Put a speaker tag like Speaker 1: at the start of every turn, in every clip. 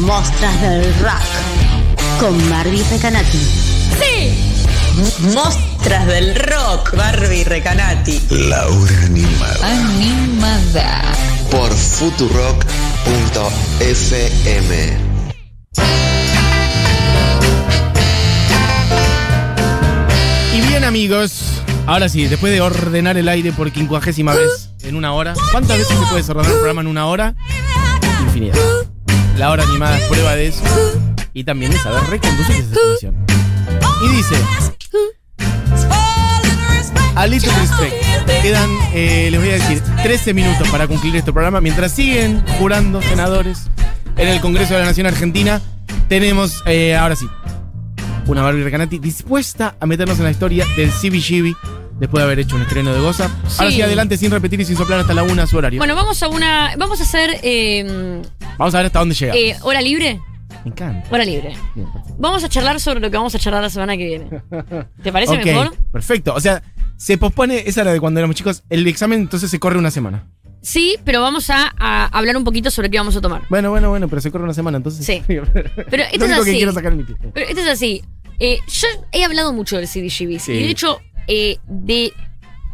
Speaker 1: Mostras del Rock con Barbie Recanati.
Speaker 2: ¡Sí!
Speaker 3: Mostras del rock, Barbie Recanati.
Speaker 4: Laura Animada.
Speaker 2: Animada.
Speaker 4: Por futurock.fm.
Speaker 5: Y bien amigos, ahora sí, después de ordenar el aire por quincuagésima vez en una hora, ¿cuántas veces se puede ordenar un programa en una hora? Infinidad. La hora animada es prueba de eso. Y también de saber reconducir esa situación. Y dice, a little respect. Quedan, eh, les voy a decir, 13 minutos para concluir este programa. Mientras siguen jurando senadores en el Congreso de la Nación Argentina, tenemos, eh, ahora sí, una Barbie Recanati dispuesta a meternos en la historia del CBGB después de haber hecho un estreno de Goza. Ahora
Speaker 2: Sí.
Speaker 5: sí, adelante, sin repetir y sin soplar hasta la una su horario.
Speaker 2: Bueno, vamos a una. Vamos a hacer. eh,
Speaker 5: Vamos a ver hasta dónde llega.
Speaker 2: eh, hora libre.
Speaker 5: Me encanta.
Speaker 2: Hora libre.
Speaker 5: Bien.
Speaker 2: Vamos a charlar sobre lo que vamos a charlar la semana que viene. ¿Te parece
Speaker 5: Ok,
Speaker 2: mejor?
Speaker 5: Perfecto. O sea, se pospone, esa era de cuando éramos chicos, el examen entonces se corre una semana.
Speaker 2: Sí, pero vamos a, a hablar un poquito sobre qué vamos a tomar.
Speaker 5: Bueno, bueno, bueno, pero se corre una semana entonces.
Speaker 2: Sí.
Speaker 5: pero
Speaker 2: esto
Speaker 5: Lo
Speaker 2: es
Speaker 5: único que
Speaker 2: así.
Speaker 5: quiero sacar en mi pie.
Speaker 2: Pero esto es así. Eh, yo he hablado mucho del CDGB.
Speaker 5: Sí.
Speaker 2: Y de hecho, eh, de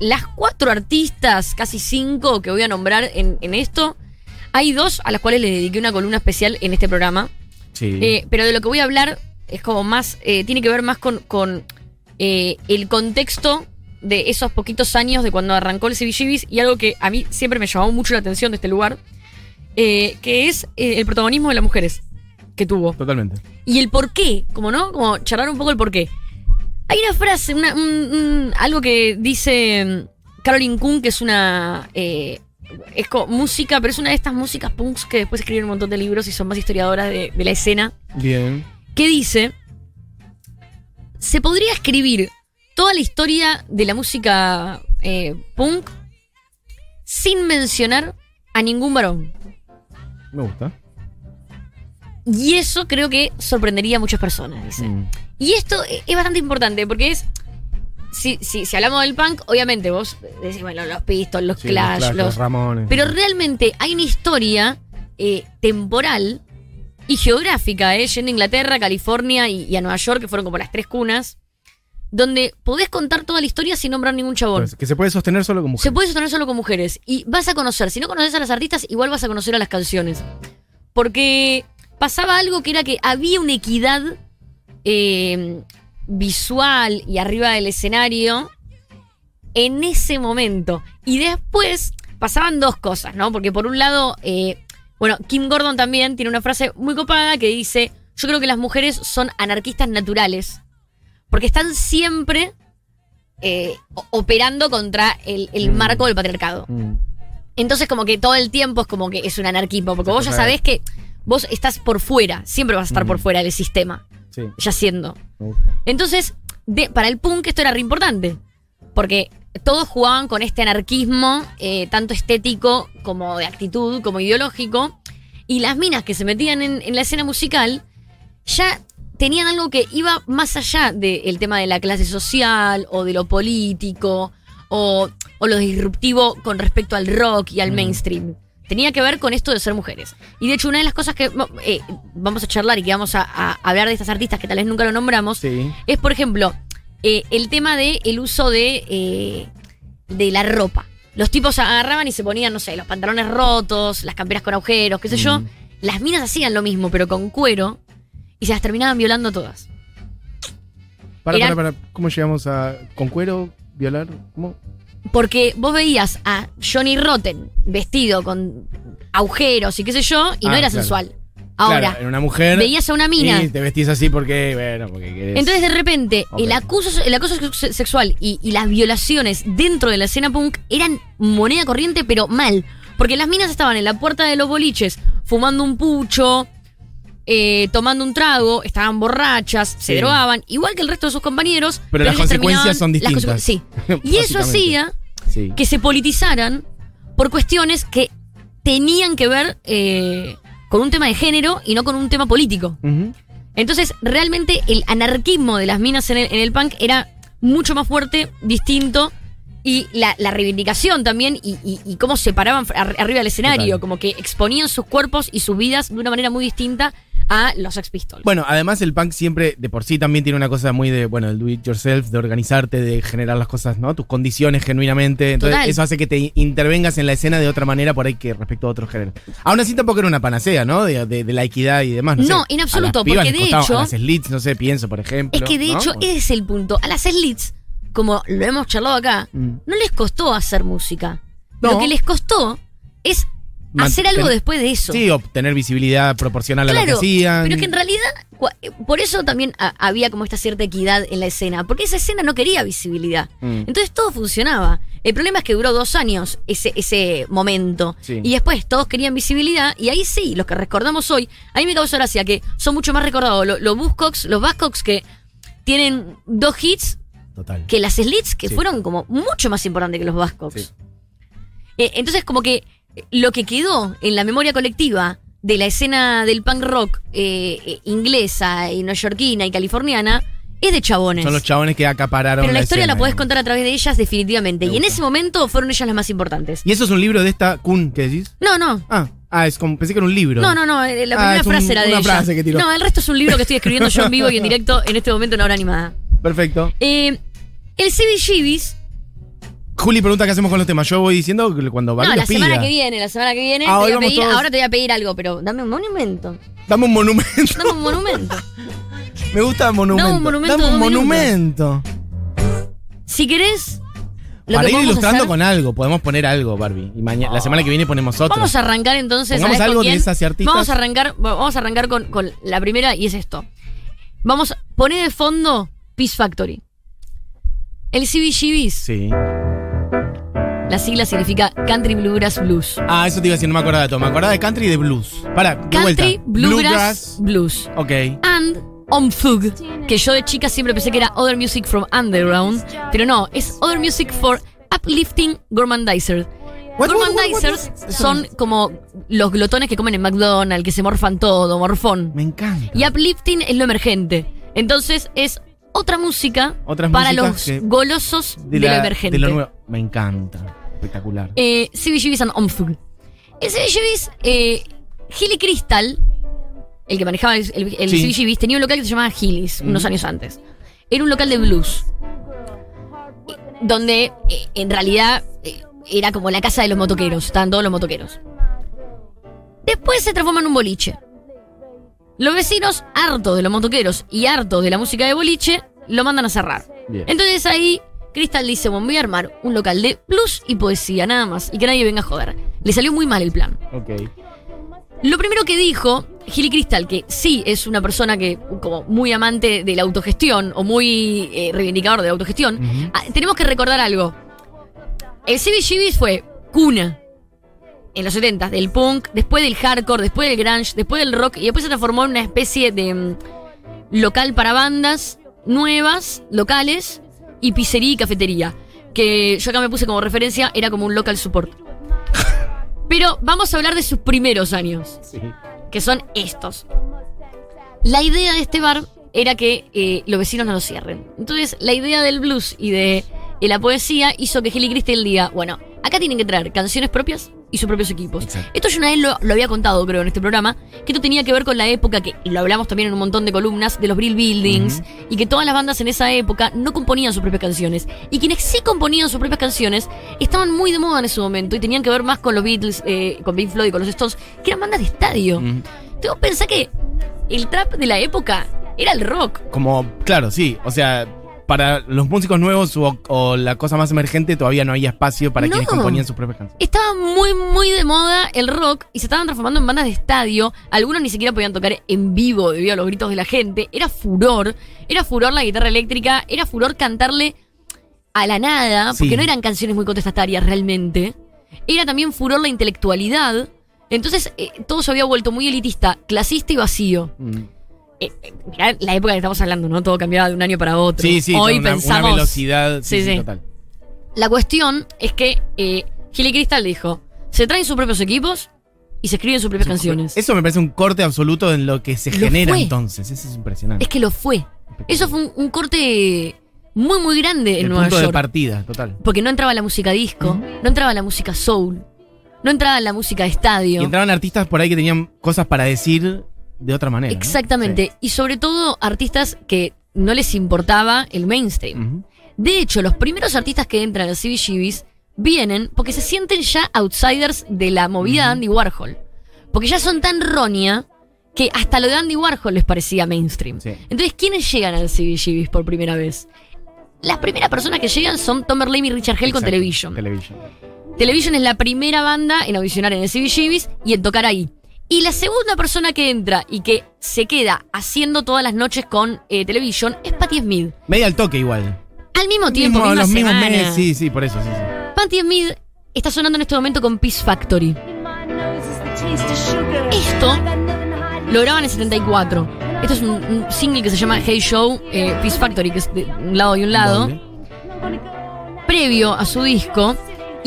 Speaker 2: las cuatro artistas, casi cinco, que voy a nombrar en, en esto, hay dos a las cuales le dediqué una columna especial en este programa.
Speaker 5: Sí.
Speaker 2: Eh, pero de lo que voy a hablar es como más, eh, tiene que ver más con, con, eh, el contexto de esos poquitos años de cuando arrancó el CBGBs y algo que a mí siempre me llamó mucho la atención de este lugar, eh, que es el protagonismo de las mujeres que tuvo.
Speaker 5: Totalmente.
Speaker 2: Y el por qué, como no, como charlar un poco el por qué. Hay una frase, una- un- un- algo que dice mm, Caroline Kuhn, que es una... eh, es co- música, pero es una de estas músicas punks que después escriben un montón de libros y son más historiadoras de, de la escena,
Speaker 5: Bien.
Speaker 2: que dice, se podría escribir toda la historia de la música eh, punk sin mencionar a ningún varón.
Speaker 5: Me gusta.
Speaker 2: Y eso creo que sorprendería a muchas personas, dice.
Speaker 5: Mm.
Speaker 2: Y esto e- es bastante importante porque es. Si, si, si hablamos del punk, obviamente vos decís, bueno, los Pistols, los
Speaker 5: Sí,
Speaker 2: Clash,
Speaker 5: Clash,
Speaker 2: los.
Speaker 5: Ramones.
Speaker 2: Pero realmente hay una historia eh, temporal y geográfica, ¿eh? Yendo a Inglaterra, California y, y a Nueva York, que fueron como las tres cunas, donde podés contar toda la historia sin nombrar ningún chabón.
Speaker 5: Pues, que se puede sostener solo con mujeres.
Speaker 2: Se puede sostener solo con mujeres. Y vas a conocer, si no conoces a las artistas, igual vas a conocer a las canciones. Porque pasaba algo que era que había una equidad eh, visual y arriba del escenario en ese momento. Y después pasaban dos cosas, ¿no? Porque por un lado, eh, bueno, Kim Gordon también tiene una frase muy copada que dice, yo creo que las mujeres son anarquistas naturales. Porque están siempre eh, operando contra el, el
Speaker 5: Mm.
Speaker 2: marco del patriarcado.
Speaker 5: Mm.
Speaker 2: Entonces como que todo el tiempo es como que es un anarquismo, porque vos ya sabés que vos estás por fuera, siempre vas a estar
Speaker 5: Mm.
Speaker 2: por fuera del sistema,
Speaker 5: Sí,
Speaker 2: ya siendo. Entonces, de- para el punk esto era re importante, porque todos jugaban con este anarquismo, eh, tanto estético como de actitud, como ideológico, y las minas que se metían en, en la escena musical ya tenían algo que iba más allá del tema de la clase social o de lo político o, o lo disruptivo con respecto al rock y al
Speaker 5: Mm.
Speaker 2: mainstream. Tenía que ver con esto de ser mujeres. Y de hecho, una de las cosas que eh, vamos a charlar y que vamos a, a hablar de estas artistas que tal vez nunca lo nombramos,
Speaker 5: Sí.
Speaker 2: es, por ejemplo, eh, el tema del el uso de, eh, de la ropa. Los tipos agarraban y se ponían, no sé, los pantalones rotos, las camperas con agujeros, qué sé yo.
Speaker 5: Mm.
Speaker 2: Las minas hacían lo mismo, pero con cuero, y se las terminaban violando todas.
Speaker 5: Para,
Speaker 2: Eran-
Speaker 5: para, para. ¿Cómo llegamos a. con cuero, violar? ¿Cómo?
Speaker 2: Porque vos veías a Johnny Rotten vestido con agujeros y qué sé yo, y no
Speaker 5: Ah,
Speaker 2: era
Speaker 5: claro.
Speaker 2: sensual. Ahora,
Speaker 5: Claro, en una mujer.
Speaker 2: veías a una mina.
Speaker 5: Y te vestís así porque. Bueno, porque querés.
Speaker 2: Entonces de repente el acoso, el acoso se- sexual y, y las violaciones dentro de la escena punk eran moneda corriente pero mal. Porque las minas estaban en la puerta de los boliches fumando un pucho, eh, tomando un trago, estaban borrachas, se drogaban, igual que el resto de sus compañeros.
Speaker 5: Pero las consecuencias son distintas.
Speaker 2: consecu- sí. Y eso hacía
Speaker 5: Sí.
Speaker 2: que se politizaran por cuestiones que tenían que ver eh, con un tema de género y no con un tema político. Entonces, realmente el anarquismo de las minas en el, en el punk era mucho más fuerte, distinto Y la, la reivindicación también y, y- y cómo se paraban ar- arriba del escenario,
Speaker 5: Total.
Speaker 2: como que exponían sus cuerpos y sus vidas de una manera muy distinta a los Sex Pistols.
Speaker 5: Bueno, además el punk siempre, de por sí, también tiene una cosa muy de, bueno, el do it yourself, de organizarte, de generar las cosas, ¿no? Tus condiciones genuinamente. Entonces,
Speaker 2: Total.
Speaker 5: eso hace que te intervengas en la escena de otra manera por ahí que respecto a otros géneros. Aún así, tampoco era una panacea, ¿no? De, de- de la equidad y demás. No,
Speaker 2: No,
Speaker 5: sé.
Speaker 2: en absoluto, porque de
Speaker 5: costaba-
Speaker 2: hecho-
Speaker 5: A las slits, no sé, pienso, por ejemplo.
Speaker 2: es que de
Speaker 5: ¿no?
Speaker 2: hecho, ese es el punto. A las slits, como lo hemos charlado acá,
Speaker 5: Mm.
Speaker 2: no les costó hacer música.
Speaker 5: No.
Speaker 2: Lo que les costó es hacer algo después de eso.
Speaker 5: Sí, obtener visibilidad proporcional a lo que
Speaker 2: Claro,
Speaker 5: hacían.
Speaker 2: pero es que en realidad, por eso también ha- había como esta cierta equidad en la escena, porque esa escena no quería visibilidad.
Speaker 5: Mm.
Speaker 2: Entonces todo funcionaba. El problema es que duró dos años ese, ese momento.
Speaker 5: Sí.
Speaker 2: Y después todos querían visibilidad. Y ahí sí, los que recordamos hoy, a mí me causa gracia que son mucho más recordados lo- los Buzzcocks, los Buzzcocks que tienen dos hits
Speaker 5: Total.
Speaker 2: que las Slits, que
Speaker 5: Sí.
Speaker 2: fueron como mucho más importantes que los Buzzcocks.
Speaker 5: Sí.
Speaker 2: Eh, entonces, como que lo que quedó en la memoria colectiva de la escena del punk rock eh, eh, inglesa y neoyorquina y californiana es de chabones.
Speaker 5: Son los chabones que acapararon
Speaker 2: Pero la historia la podés
Speaker 5: digamos.
Speaker 2: contar a través de ellas definitivamente.
Speaker 5: Me
Speaker 2: Y en ese momento fueron ellas las más importantes.
Speaker 5: ¿Y eso es un libro de esta Kun que decís?
Speaker 2: No, no.
Speaker 5: Ah, ah es como, pensé que era un libro.
Speaker 2: No, no, no. eh, La
Speaker 5: Ah,
Speaker 2: primera
Speaker 5: es un-
Speaker 2: frase era de
Speaker 5: una
Speaker 2: ella.
Speaker 5: frase que tiró.
Speaker 2: No, el resto es un libro que estoy escribiendo yo en vivo y en directo en este momento en hora animada.
Speaker 5: Perfecto.
Speaker 2: Eh, el CBGBs
Speaker 5: Juli pregunta qué hacemos con los temas. Yo voy diciendo que cuando Barbie
Speaker 2: No, la
Speaker 5: pida.
Speaker 2: semana que viene, la semana que viene.
Speaker 5: Ah,
Speaker 2: te
Speaker 5: hoy
Speaker 2: voy a
Speaker 5: vamos
Speaker 2: pedir-
Speaker 5: todos.
Speaker 2: ahora te voy a pedir algo, pero dame un monumento.
Speaker 5: Dame un monumento.
Speaker 2: Dame un monumento.
Speaker 5: Me gusta monumento.
Speaker 2: Dame un monumento
Speaker 5: Dame un monumento.
Speaker 2: Si querés. Lo
Speaker 5: Para
Speaker 2: que
Speaker 5: ir ilustrando
Speaker 2: hacer-
Speaker 5: con algo, podemos poner algo, Barbie. Y mañana, la semana que viene ponemos otro.
Speaker 2: Vamos a arrancar entonces.
Speaker 5: Pongamos
Speaker 2: ¿sabés con
Speaker 5: algo de esas artistas.
Speaker 2: Vamos a arrancar, vamos a arrancar con, con la primera y es esto. Vamos a poner de fondo Peace Factory. El CBGBs,
Speaker 5: Sí.
Speaker 2: La sigla significa Country Bluegrass Blues.
Speaker 5: Ah, eso te iba a decir, no me acordaba de todo. Me acordaba de country y de blues. Para, de
Speaker 2: Country
Speaker 5: vuelta.
Speaker 2: Bluegrass, Blues.
Speaker 5: Ok.
Speaker 2: And Omfug, que yo de chica siempre pensé que era Other Music from Underground, pero no, es Other Music for Uplifting Gourmandizers.
Speaker 5: What,
Speaker 2: Gourmandizers
Speaker 5: what, what?
Speaker 2: son como los glotones que comen en McDonald's, que se morfan todo, morfón.
Speaker 5: Me encanta.
Speaker 2: Y uplifting es lo emergente. Entonces es otra música
Speaker 5: Otras
Speaker 2: para los golosos de,
Speaker 5: la-
Speaker 2: lo emergente.
Speaker 5: De lo nuevo. Me encanta. Espectacular.
Speaker 2: Eh, CBGBs and Omfug. El CBGBs, eh, Hilly Crystal, el que manejaba el, el, el
Speaker 5: Sí.
Speaker 2: CBGBs, tenía un local que se llamaba Hilly's unos años antes. Era un local de blues. eh, Donde eh, en realidad eh, era como la casa de los motoqueros. Estaban todos los motoqueros. Después se transforma en un boliche. Los vecinos, hartos de los motoqueros y hartos de la música de boliche, lo mandan a cerrar.
Speaker 5: Bien.
Speaker 2: Entonces ahí Crystal dice, bueno, voy a armar un local de blues y poesía, nada más, y que nadie venga a joder. Le salió muy mal el plan.
Speaker 5: Ok.
Speaker 2: Lo primero que dijo Gilly Crystal, que sí es una persona que como muy amante de la autogestión o muy eh, reivindicador de la autogestión, ah, tenemos que recordar algo. El CBGBs fue cuna en los 70 del punk, después del hardcore, después del grunge, después del rock y después se transformó en una especie de mm, local para bandas nuevas, locales y pizzería y cafetería. Que yo acá me puse como referencia, era como un local support. Pero vamos a hablar de sus primeros años
Speaker 5: Sí.
Speaker 2: que son estos. La idea de este bar era que eh, los vecinos no lo cierren. Entonces, la idea del blues y de, de la poesía hizo que Hilly Crystal diga, bueno, acá tienen que traer canciones propias y sus propios equipos.
Speaker 5: Exacto.
Speaker 2: Esto yo una vez lo, lo había contado, creo, en este programa, que esto tenía que ver con la época que, y lo hablamos también en un montón de columnas, de los Brill Buildings, y que todas las bandas en esa época no componían sus propias canciones. Y quienes sí componían sus propias canciones estaban muy de moda en ese momento y tenían que ver más con los Beatles, eh, con Pink Floyd y con los Stones, que eran bandas de estadio.
Speaker 5: Mm.
Speaker 2: Te vos pensás que el trap de la época era el rock.
Speaker 5: Como, claro, sí. O sea, para los músicos nuevos o, o la cosa más emergente todavía no había espacio para
Speaker 2: No.
Speaker 5: quienes componían sus propias canciones.
Speaker 2: Estaba muy, muy de moda el rock y se estaban transformando en bandas de estadio. Algunos ni siquiera podían tocar en vivo debido a los gritos de la gente. Era furor. Era furor la guitarra eléctrica. Era furor cantarle a la nada, porque
Speaker 5: Sí.
Speaker 2: no eran canciones muy contestatarias realmente. Era también furor la intelectualidad. Entonces eh, todo se había vuelto muy elitista, clasista y vacío.
Speaker 5: Mm.
Speaker 2: Eh, eh, mirá la época que estamos hablando, ¿no? Todo cambiaba de un año para otro.
Speaker 5: Sí, sí,
Speaker 2: Hoy
Speaker 5: una,
Speaker 2: pensamos.
Speaker 5: una velocidad. Sí,
Speaker 2: Sí,
Speaker 5: total.
Speaker 2: La cuestión es que eh, Gilly Crystal dijo: se traen sus propios equipos y se escriben sus propias canciones.
Speaker 5: Eso me parece un corte absoluto en lo que se
Speaker 2: Lo
Speaker 5: genera
Speaker 2: fue.
Speaker 5: entonces. Eso es impresionante.
Speaker 2: Es que lo fue. Eso fue un, un corte muy, muy grande en
Speaker 5: El
Speaker 2: Nueva
Speaker 5: punto de partida, total.
Speaker 2: Porque no entraba la música disco, no entraba la música soul, no entraba la música de estadio.
Speaker 5: Y entraban artistas por ahí que tenían cosas para decir de otra manera. ¿no?
Speaker 2: Exactamente. Y sobre todo artistas que no les importaba el mainstream. De hecho, los primeros artistas que entran al CBGBs vienen porque se sienten ya outsiders de la movida de Andy Warhol. Porque ya son tan roña que hasta lo de Andy Warhol les parecía mainstream.
Speaker 5: Sí.
Speaker 2: Entonces, ¿quiénes llegan al CBGBs por primera vez? Las primeras personas que llegan son Tom Verlaine y Richard Hell con. Television.
Speaker 5: Television
Speaker 2: es la primera banda en audicionar en el CBGBs y en tocar ahí. Y la segunda persona que entra y que se queda haciendo todas las noches con eh, Television es Patti Smith.
Speaker 5: Media al toque igual.
Speaker 2: Al mismo tiempo,
Speaker 5: Mismo-
Speaker 2: misma
Speaker 5: los mismos meses, sí, sí, por eso, sí, sí.
Speaker 2: Patti Smith está sonando en este momento con Peace Factory. Esto lo graban en el 74. Esto es un, un single que se llama Hey Show, eh, Peace Factory, que es de un lado y un lado. Previo a su disco.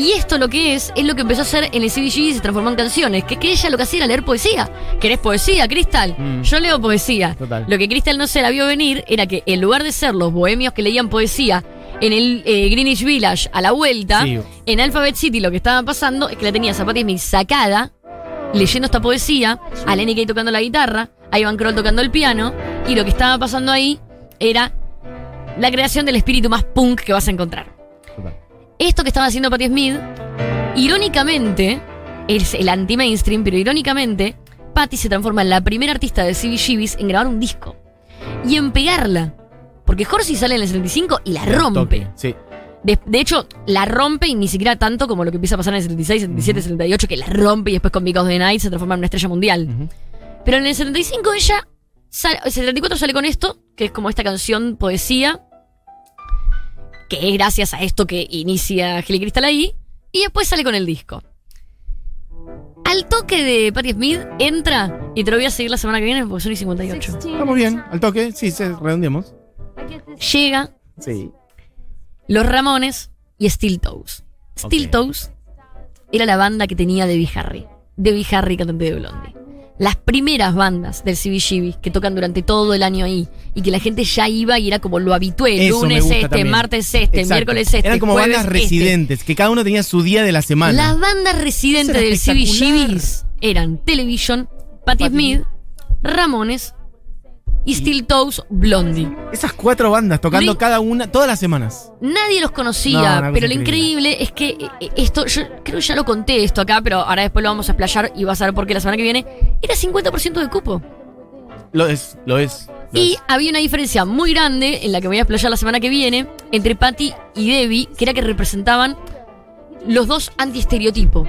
Speaker 2: Y esto lo que es, es lo que empezó a hacer en el CBG y se transformó en canciones. Que, que ella lo que hacía era leer poesía. ¿Querés poesía, Crystal?
Speaker 5: Mm.
Speaker 2: Yo leo poesía.
Speaker 5: Total.
Speaker 2: Lo que Crystal no se la vio venir era que en lugar de ser los bohemios que leían poesía en el eh, Greenwich Village a la vuelta,
Speaker 5: Sí.
Speaker 2: en Alphabet City lo que estaba pasando es que la tenía Zapati Smith sacada, leyendo esta poesía, a Lenny Kay tocando la guitarra, a Ivan Kroll tocando el piano, y lo que estaba pasando ahí era la creación del espíritu más punk que vas a encontrar. Esto que estaba haciendo Patti Smith, irónicamente, es el anti-mainstream, pero irónicamente, Patti se transforma en la primera artista de CBGBs en grabar un disco y en pegarla. Porque Horsey sale en el 75 y la rompe.
Speaker 5: Sí.
Speaker 2: De, de hecho, la rompe y ni siquiera tanto como lo que empieza a pasar en el 76, 77, 78, que la rompe y después con Because of the Night se transforma en una estrella mundial. Pero en el 75 ella, sale, el 74 sale con esto, que es como esta canción poesía, que es gracias a esto que inicia Gilly Crystal ahí, y después sale con el disco. Al toque de Patti Smith entra, y te lo voy a seguir la semana que viene porque son y 58.
Speaker 5: Estamos bien, al toque, sí, se redondeamos.
Speaker 2: Llega
Speaker 5: Sí.
Speaker 2: Los Ramones y Steel Toes. Steel
Speaker 5: Ok.
Speaker 2: Toes era la banda que tenía Debbie Harry. Debbie Harry, cantante de Blondie. Las primeras bandas del CBGB que tocan durante todo el año ahí y que la gente ya iba y era como lo habitué.
Speaker 5: Eso
Speaker 2: lunes este,
Speaker 5: también.
Speaker 2: martes este,
Speaker 5: Exacto.
Speaker 2: miércoles este.
Speaker 5: Eran como
Speaker 2: jueves
Speaker 5: bandas
Speaker 2: este.
Speaker 5: residentes, que cada uno tenía su día de la semana.
Speaker 2: Las bandas residentes del. CBGBs eran Television, Patti Smith, Ramones y Steel Toes Blondie.
Speaker 5: Esas cuatro bandas tocando cada una, todas las semanas.
Speaker 2: Nadie los
Speaker 5: No,
Speaker 2: conocía, pero lo
Speaker 5: increíble.
Speaker 2: increíble es que eh, esto, yo creo que ya lo conté esto acá, pero ahora después lo vamos a explayar y vas a ver por qué la semana que viene, era 50% de cupo.
Speaker 5: Lo es, lo es. lo
Speaker 2: Y
Speaker 5: es.
Speaker 2: había una diferencia muy grande, en la que voy a explayar la semana que viene, entre Patty y Debbie, que era que representaban los dos antiestereotipos.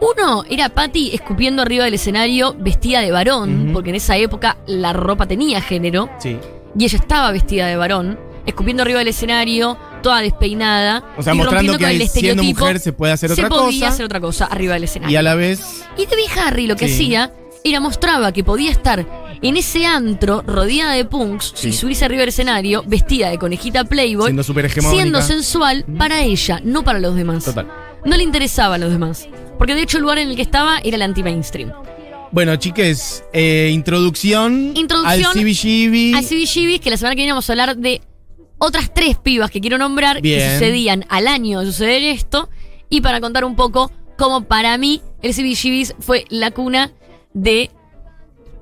Speaker 2: Uno era Patty escupiendo arriba del escenario vestida de varón, porque en esa época la ropa tenía género
Speaker 5: Sí.
Speaker 2: y ella estaba vestida de varón, escupiendo arriba del escenario, toda despeinada.
Speaker 5: O sea,
Speaker 2: y
Speaker 5: mostrando que
Speaker 2: el
Speaker 5: siendo
Speaker 2: estereotipo.
Speaker 5: mujer se puede hacer
Speaker 2: se
Speaker 5: otra
Speaker 2: podía
Speaker 5: cosa.
Speaker 2: hacer otra cosa arriba del escenario.
Speaker 5: Y a la vez,
Speaker 2: Y Debbie Harry lo que
Speaker 5: Sí.
Speaker 2: hacía era mostraba que podía estar en ese antro rodeada de punks
Speaker 5: Sí.
Speaker 2: y subirse arriba del escenario vestida de conejita Playboy,
Speaker 5: siendo
Speaker 2: siendo sensual para ella, no para los demás.
Speaker 5: Total.
Speaker 2: No le interesaba a los demás. Porque de hecho el lugar en el que estaba era el anti-mainstream.
Speaker 5: Bueno, chiques, eh, introducción,
Speaker 2: Introducción
Speaker 5: al CBGB.
Speaker 2: Al CBGB, que la semana que viene vamos a hablar de otras tres pibas que quiero nombrar que sucedían al año de suceder esto. Y para contar un poco cómo para mí el CBGB fue la cuna de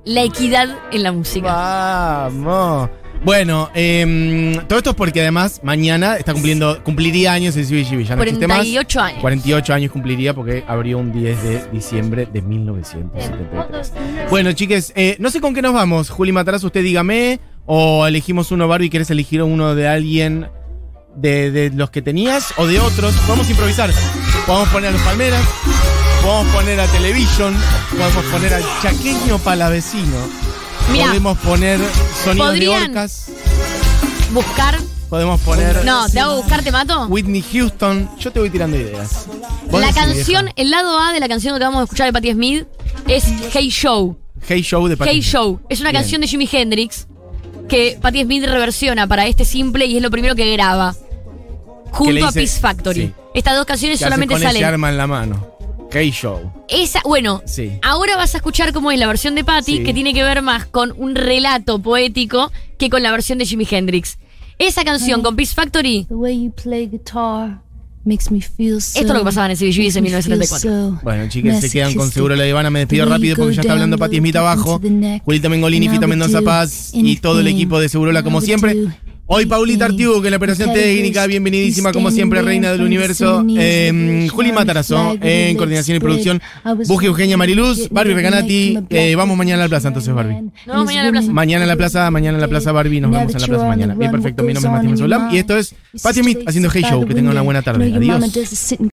Speaker 2: la equidad en la música.
Speaker 5: Vamos. Bueno, em, todo esto es porque además mañana está cumpliendo, cumpliría años el CBGB. Ya no existe más.
Speaker 2: 48 años.
Speaker 5: 48 años cumpliría porque abrió un 10 de diciembre de 1973. Bueno, chiques, eh, no sé con qué nos vamos. Juli Mataraz, usted dígame. O elegimos uno, Barbie, ¿quieres elegir uno de alguien de, de los que tenías o de otros? Podemos improvisar. Podemos poner a los Palmeras. Podemos poner a Television. Podemos poner al Chaqueño Palavecino.
Speaker 2: Mirá.
Speaker 5: Podemos poner sonidos
Speaker 2: Podrían-
Speaker 5: de orcas.
Speaker 2: Buscar.
Speaker 5: Podemos poner
Speaker 2: No, ¿te hago buscar, te mato?
Speaker 5: Whitney Houston. Yo te voy tirando ideas.
Speaker 2: La canción, el lado A de la canción que acabamos de escuchar de Patti Smith es Hey Show.
Speaker 5: Hey Show de Patti
Speaker 2: Hey. Show. Es una
Speaker 5: Bien.
Speaker 2: canción de Jimi Hendrix que Patti Smith reversiona para este simple y es lo primero que graba.
Speaker 5: Que
Speaker 2: Junto a Peace Factory.
Speaker 5: sí.
Speaker 2: Estas dos canciones solamente salen.
Speaker 5: arma en la mano. Hey Show.
Speaker 2: Esa, bueno,
Speaker 5: Sí.
Speaker 2: ahora vas a escuchar cómo es la versión de Patty,
Speaker 5: Sí.
Speaker 2: que tiene que ver más con un relato poético que con la versión de Jimi Hendrix. Esa canción con Peace Factory,
Speaker 6: The way you play guitar makes me feel so.
Speaker 2: esto es lo que pasaba en CBGBs en 1974.
Speaker 5: Bueno, chicas, se quedan con Seguro La Ivana. Me despido rápido porque ya está hablando Pati Smith abajo. Julita Mengolini, Fita Mendoza Paz y todo el equipo de Segurola como siempre. Hoy Paulita Artigo, que en la operación técnica, bienvenidísima como siempre, reina del universo. Eh, Juli Matarazo, en coordinación y producción. Buji Eugenia Mariluz, Barbie Recanati. Eh, vamos mañana a la plaza entonces, Barbie.
Speaker 2: Vemos mañana en la plaza.
Speaker 5: Mañana en la plaza, mañana en la plaza Barbie, nos vemos en la plaza mañana. Bien, perfecto, mi nombre es Matías Solam y esto es Pati Smith haciendo Hey Show. Que tengan una buena tarde. Adiós.